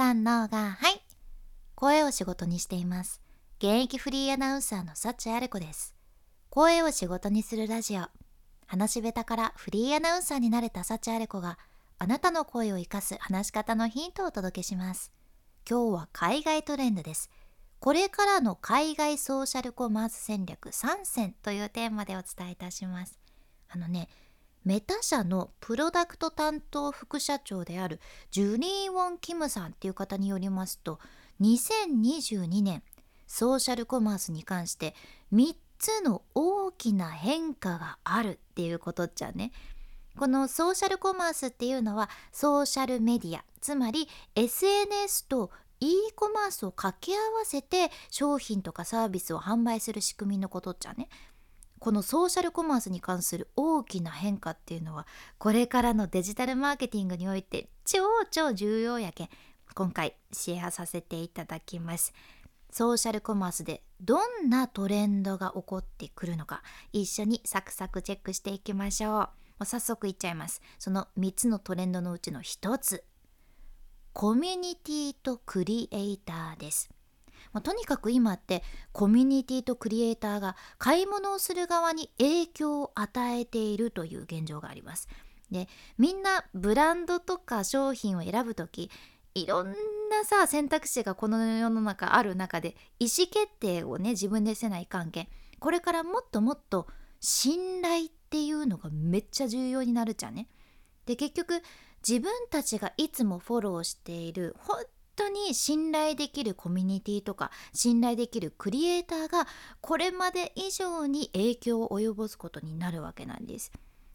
さんのがはい。声を仕事にしています。現役フリーアナウンサーのサチアレコです。声を仕事にするラジオ。話し下手からフリーアナウンサーになれたサチアレコがあなたの声を生かす話し方のヒントをお届けします。今日は海外トレンドです。これからの海外ソーシャルコマース戦略3選というテーマでお伝えいたします。あのねメタ社のプロダクト担当副社長であるジュリー・ウォン・キムさんっていう方によりますと2022年ソーシャルコマースに関して3つの大きな変化があるっていうことっちゃね。このソーシャルコマースっていうのはソーシャルメディアつまり SNS と e コマースを掛け合わせて商品とかサービスを販売する仕組みのことっちゃね。このソーシャルコマースに関する大きな変化っていうのはこれからのデジタルマーケティングにおいて超超重要やけん今回シェアさせていただきます。ソーシャルコマースでどんなトレンドが起こってくるのか一緒にサクサクチェックしていきましょう。もう早速いっちゃいます。その3つのトレンドのうちの1つ。コミュニティとクリエイターです。まあ、とにかく今ってコミュニティとクリエイターが買い物をする側に影響を与えているという現状があります。でみんなブランドとか商品を選ぶ時いろんなさ選択肢がこの世の中ある中で意思決定をね自分でせない関係これからもっともっと信頼っていうのがめっちゃ重要になるじゃんね。で結局自分たちがいつもフォローしている本当に信頼できるコミュニティとか信頼できるクリエイターがこれまで以上に影響を及ぼすことになるわけなんです。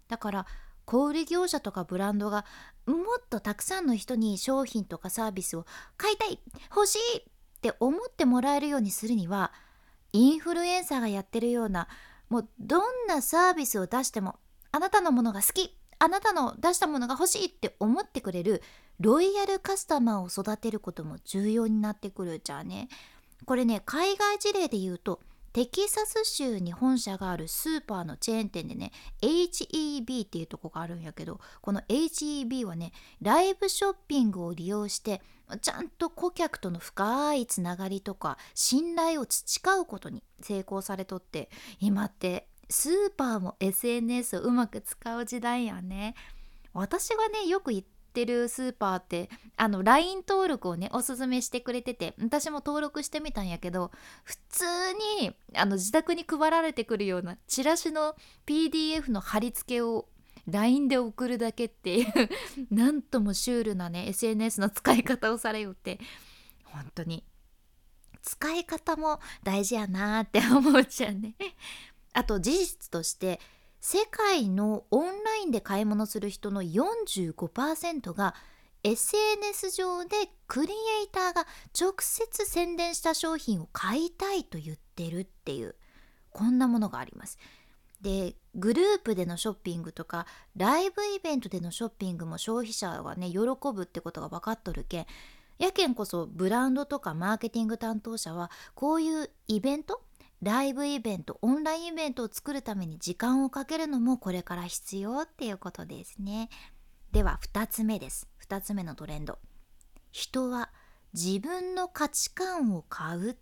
だから小売業者とかブランドがもっとたくさんの人に商品とかサービスを買いたい欲しいって思ってもらえるようにするにはインフルエンサーがやってるようなもうどんなサービスを出してもあなたのものが好きあなたの出したものが欲しいって思ってくれるロイヤルカスタマーを育てることも重要になってくるじゃあね。これね海外事例で言うとテキサス州に本社があるスーパーのチェーン店でね HEB っていうとこがあるんやけどこの HEB はねライブショッピングを利用してちゃんと顧客との深いつながりとか信頼を培うことに成功されとって今ってスーパーも SNS をうまく使う時代やね。私がねよく言ってるスーパーってあの LINE 登録をねおすすめしてくれてて私も登録してみたんやけど普通にあの自宅に配られてくるようなチラシの PDF の貼り付けを LINE で送るだけっていう なんともシュールなね SNS の使い方をされよって。本当に。使い方も大事やなって思うじゃんね。あと事実として世界のオンラインで買い物する人の45%が SNS 上でクリエイターが直接宣伝した商品を買いたいと言ってるっていうこんなものがあります。でグループでのショッピングとかライブイベントでのショッピングも消費者はね喜ぶってことが分かっとるけんやけんこそブランドとかマーケティング担当者はこういうイベントライブイベントオンラインイベントを作るために時間をかけるのもこれから必要っていうことですね。では2つ目です。2つ目のトレンド。人は自分の価値観を買うっ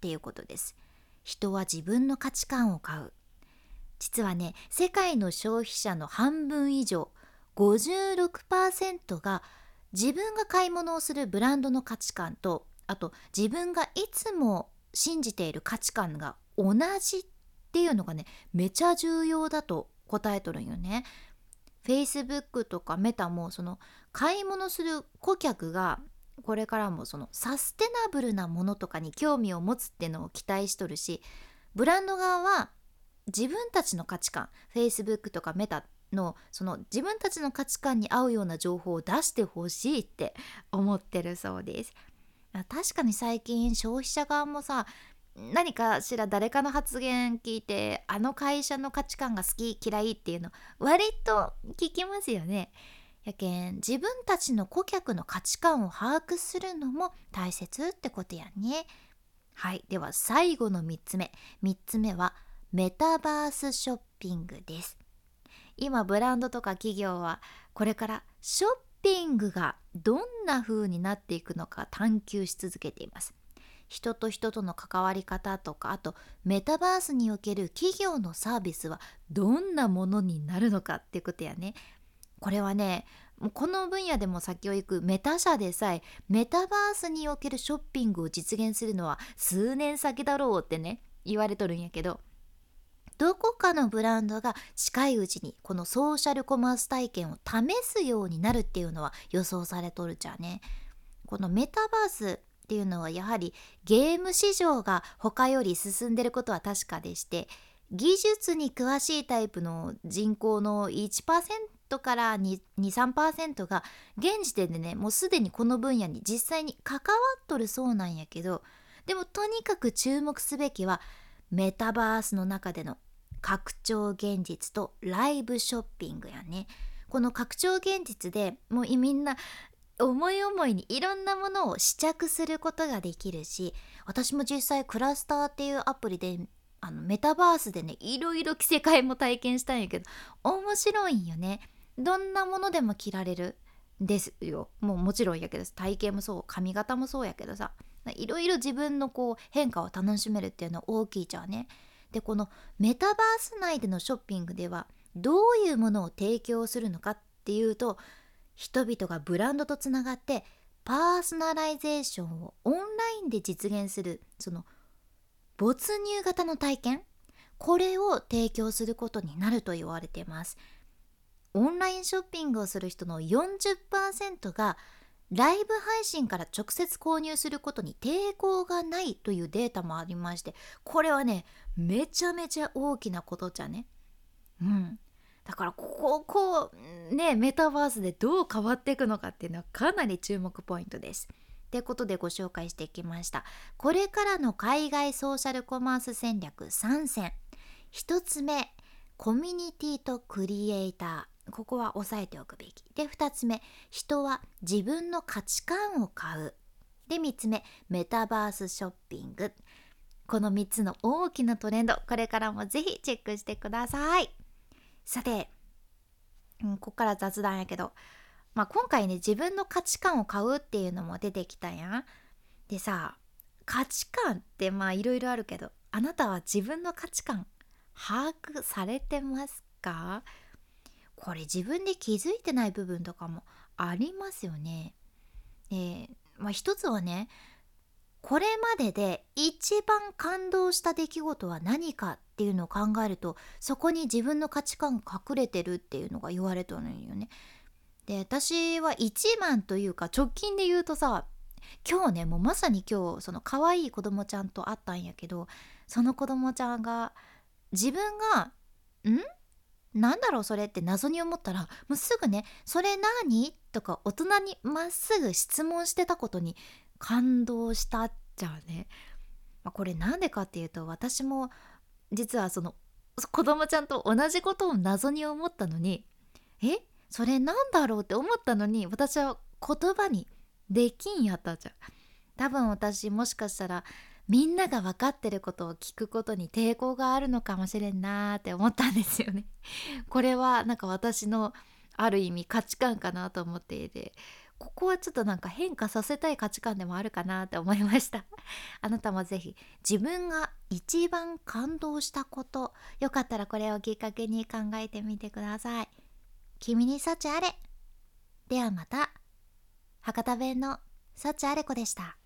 ていうことです。人は自分の価値観を買う。実はね世界の消費者の半分以上56%が自分が買い物をするブランドの価値観とあと自分がいつも信じている価値観が同じっていうのがねめちゃ重要だと答えとるんよね。Facebook とかメタもその買い物する顧客がこれからもそのサステナブルなものとかに興味を持つっていうのを期待しとるしブランド側は自分たちの価値観 Facebook とかメタのその自分たちの価値観に合うような情報を出してほしいって思ってるそうです。確かに最近消費者側もさ何かしら誰かの発言聞いてあの会社の価値観が好き嫌いっていうの割と聞きますよね。やけん自分たちの顧客の価値観を把握するのも大切ってことやね。はいでは最後の3つ目3つ目はメタバースショッピングです。今ブランドとか企業はこれからショッピングがどんな風になっていくのか探求し続けています。人と人との関わり方とかあとメタバースにおける企業のサービスはどんなものになるのかっていうことやね。これはねこの分野でも先を行くメタ社でさえメタバースにおけるショッピングを実現するのは数年先だろうってね言われとるんやけどどこかのブランドが近いうちにこのソーシャルコマース体験を試すようになるっていうのは予想されとるじゃね。このメタバースっていうのはやはりゲーム市場が他より進んでることは確かでして技術に詳しいタイプの人口の1%から23%が現時点でねもうすでにこの分野に実際に関わっとるそうなんやけどでもとにかく注目すべきはメタバースの中での拡張現実とライブショッピングやね。この拡張現実でもうみんな思い思いにいろんなものを試着することができるし私も実際クラスターっていうアプリであのメタバースでねいろいろ着せ替えも体験したんやけど面白いんよね。どんなものでも着られるですよ。もうもちろんやけど体型もそう髪型もそうやけどさ。いろいろ自分のこう変化を楽しめるっていうのは大きいじゃんね。でこのメタバース内でのショッピングではどういうものを提供するのかっていうと人々がブランドとつながってパーソナライゼーションをオンラインで実現するその没入型の体験これを提供することになると言われています。オンラインショッピングをする人の40%がライブ配信から直接購入することに抵抗がないというデータもありましてこれはねめちゃめちゃ大きなことじゃね。うん。だからこここうねメタバースでどう変わっていくのかっていうのはかなり注目ポイントです。ということでご紹介してきました。これからの海外ソーシャルコマース戦略3選。1つ目コミュニティとクリエイター。ここは押さえておくべき。で2つ目。人は自分の価値観を買う。で3つ目。メタバースショッピング。この3つの大きなトレンド。これからもぜひチェックしてください。さて、うん、ここから雑談やけど、まあ、今回ね自分の価値観を買うっていうのも出てきたやん。でさ価値観ってまあいろいろあるけどあなたは自分の価値観把握されてますか？これ自分で気づいてない部分とかもありますよね。えー、まあ、一つはねこれまでで一番感動した出来事は何かっていうのを考えるとそこに自分の価値観隠れてるっていうのが言われとるんよね。で私は一番というか直近で言うとさ今日ねもうまさに今日その可愛い子供ちゃんと会ったんやけどその子供ちゃんが自分が「ん？なんだろうそれ?」って謎に思ったらもうすぐね「それ何?」とか大人にまっすぐ質問してたことに感動したっちゃうね。まあ、これなんでかっていうと私も実はその子供ちゃんと同じことを謎に思ったのにえ？それなんだろう？って思ったのに私は言葉にできんやったじゃん。多分私もしかしたらみんなが分かってることを聞くことに抵抗があるのかもしれんなーって思ったんですよね。これはなんか私のある意味価値観かなと思っていてここはちょっとなんか変化させたい価値観でもあるかなって思いました。あなたもぜひ自分が一番感動したことよかったらこれをきっかけに考えてみてください。君に幸あれ。ではまた。博多弁の幸あれ子でした。